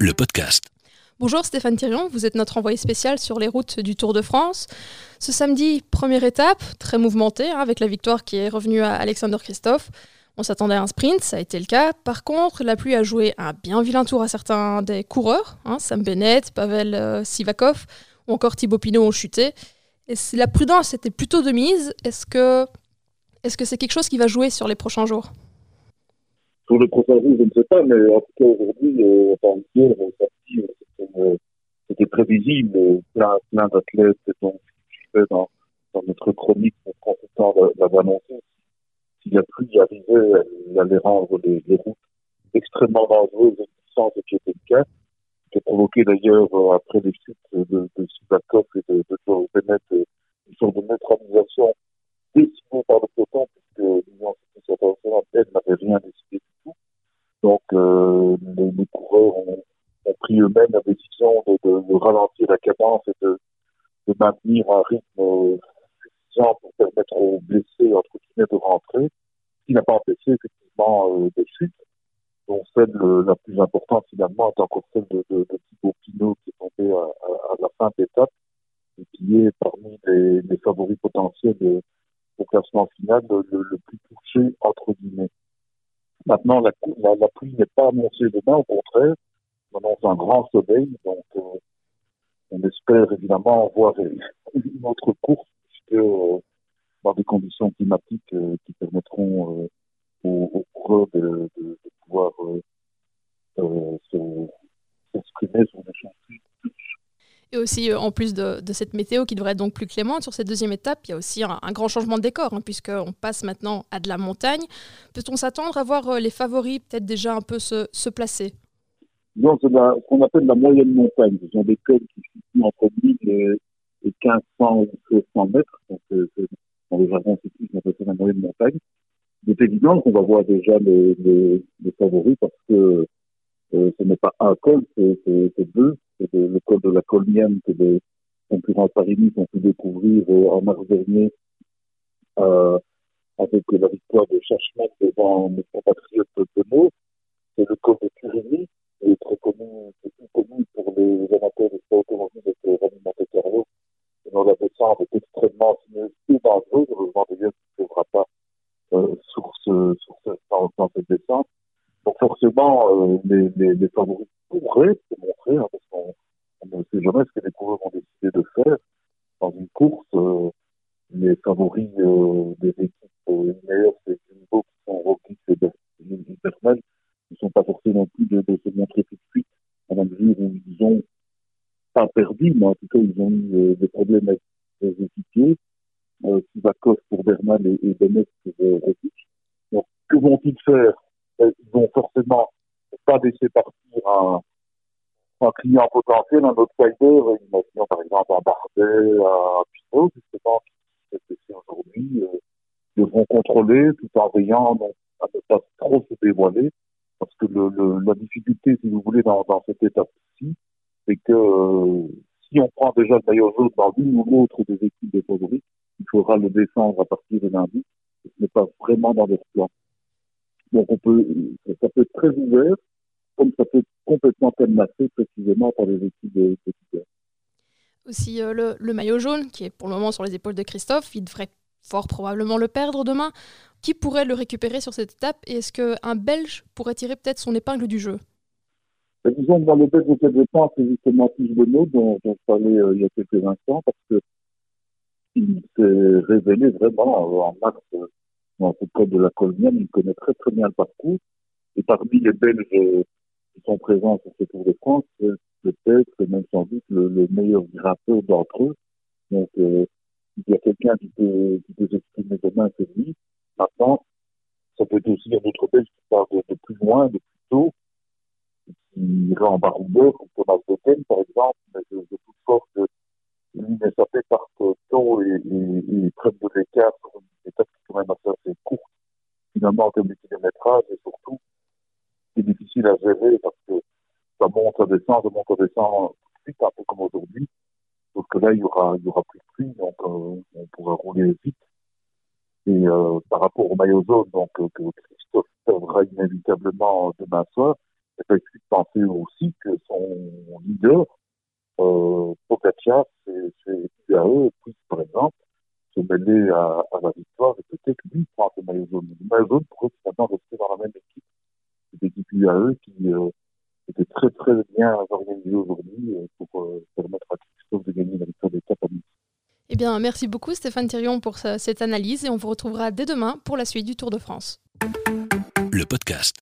le podcast. Bonjour Stéphane Thirion, vous êtes notre envoyé spécial sur les routes du Tour de France. Ce samedi, première étape, très mouvementée, hein, avec la victoire qui est revenue à Alexander Christophe. On s'attendait à un sprint, ça a été le cas. Par contre, la pluie a joué un bien vilain tour à certains des coureurs. Hein, Sam Bennett, Pavel euh, Sivakov ou encore Thibaut Pinot ont chuté. La prudence était plutôt de mise. Est-ce que est-ce que c'est quelque chose qui va jouer sur les prochains jours? Sur les prochains jours, je ne sais pas, mais en tout cas aujourd'hui, euh, enfin, hier, euh, c'était prévisible. Plein, plein d'athlètes, donc, dans, dans notre chronique, notre consultant l'avait annoncé si la pluie arrivait, elle allait rendre les, les routes extrêmement dangereuses et puissantes, ce qui était le cas, qui a provoqué d'ailleurs, euh, après les chutes de, de Sivakov et de, de George Bennett, euh, une sorte de pris eux-mêmes la décision de, ralentir la cadence et de, maintenir un rythme pour permettre aux blessés, entre guillemets, de rentrer, ce qui n'a pas empêché effectivement euh, des chutes, dont celle euh, la plus importante finalement est encore celle de, de, Thibaut Pinot qui est tombé à, la fin de l'étape et qui est parmi les, favoris potentiels de, au classement final le, plus touché entre guillemets. Maintenant, la, pluie n'est pas annoncée demain, au contraire, on annonce un grand soleil, donc euh, on espère évidemment voir une autre course que euh, dans des conditions climatiques euh, qui permettront euh, aux, coureurs de, de, de pouvoir s'exprimer sur des choses plus et aussi, en plus de, cette météo qui devrait être donc plus clémente sur cette deuxième étape, il y a aussi un, grand changement de décor, hein, puisqu'on passe maintenant à de la montagne. Peut-on s'attendre à voir les favoris peut-être déjà un peu se placer? Non, c'est ce qu'on appelle la moyenne montagne. Ce sont des codes qui se situent entre 1000 et, et 1500 ou 1600 mètres. Donc, euh, dans le jargon cycliste, on appelle ça la moyenne montagne. C'est évident qu'on va voir déjà les, les, les favoris parce que euh, ce n'est pas un col, c'est deux. C'est le col de la Colmienne que les concurrents parisiens ont pu découvrir euh, en mars dernier euh, avec la victoire de Chachmet devant mes compatriotes de Meaux. C'est le col de Turini, est connu, plus connu pour les amateurs de sport automobile Rami Monte Carlo dont la descente est extrêmement sinueuse et dangereuse. Heureusement, d'ailleurs, tu ne trouveras pas euh, sur, ce, sur dans, cette descente. Donc, forcément, euh, les, favoris pourraient se montrer, hein, parce qu'on ne sait jamais ce que les coureurs ont décidé de faire dans une course. Euh, les favoris des équipes meilleures, c'est Jumbo qui sont Roglic et Berman, ne sont pas forcés non plus de, de, se montrer tout de suite à la mesure où ils ont mais en tout cas, ils ont eu euh, des problèmes avec les équipiers. Euh, Sivakov pour Berman et, et pour euh. Donc, que vont-ils faire? Ben, Ils vont forcément pas laisser partir un, client potentiel, un outsider, imaginons par exemple un Bardet, un Pinot, justement, qui s'est aujourd'hui, euh, devront contrôler tout en veillant donc, à ne pas trop se dévoiler, parce que la difficulté, si vous voulez, dans, dans cette étape-ci, c'est que euh, si on prend déjà le maillot jaune dans l'une ou l'autre des équipes de favoris, il faudra le descendre à partir de lundi. Ce n'est pas vraiment dans leur plan. Donc on peut, ça peut être très ouvert, comme ça peut être complètement cadenassé précisément par les équipes de de Aussi euh, le, maillot jaune, qui est pour le moment sur les épaules de Christophe, il devrait fort probablement le perdre demain. Qui pourrait le récupérer sur cette étape? Et est-ce qu'un Belge pourrait tirer peut-être son épingle du jeu? Et disons, dans le bête de cette dépense, c'est justement de mots dont, dont je parlais euh, il y a quelques instants, parce que il s'est révélé vraiment euh, en mars euh, dans ce code de la colonienne, il connaît très très bien le parcours. Et parmi les Belges qui sont présents sur ce Tour de France, c'est peut-être, même sans doute, le, le meilleur grimpeur d'entre eux. Donc, il y a quelqu'un qui peut, qui peut s'exprimer demain, c'est lui. Maintenant, ça peut être aussi un autre Belge qui part de plus loin, de plus tôt, qui irait en baroudeur, comme Thomas Becken, par exemple, mais de, de toute force, lui et sa partent tôt et, et, et prennent de l'écart sur une étape qui est quand même assez, assez courte, finalement, en termes de kilométrage, et surtout, c'est difficile à gérer parce que ça monte, ça descend, ça monte, ça descend tout de suite, un peu comme aujourd'hui. Sauf que là, il y aura, il y aura plus de pluie, donc euh, on pourra rouler vite. Et euh, par rapport au maillot jaune, donc euh, que Christophe perdra inévitablement demain soir, suffit de penser aussi que son leader, euh, Pogacar, c'est UAE, puis par exemple, se mêler à, à, la victoire et peut-être lui prendre le maillot jaune. Le maillot jaune pourrait finalement rester dans la même équipe. Cette équipe UAE qui euh, était très très bien organisée aujourd'hui euh, pour euh, permettre à Christophe de gagner la victoire d'étape à Nice. Eh bien, merci beaucoup Stéphane Thirion pour cette analyse et on vous retrouvera dès demain pour la suite du Tour de France. Le podcast.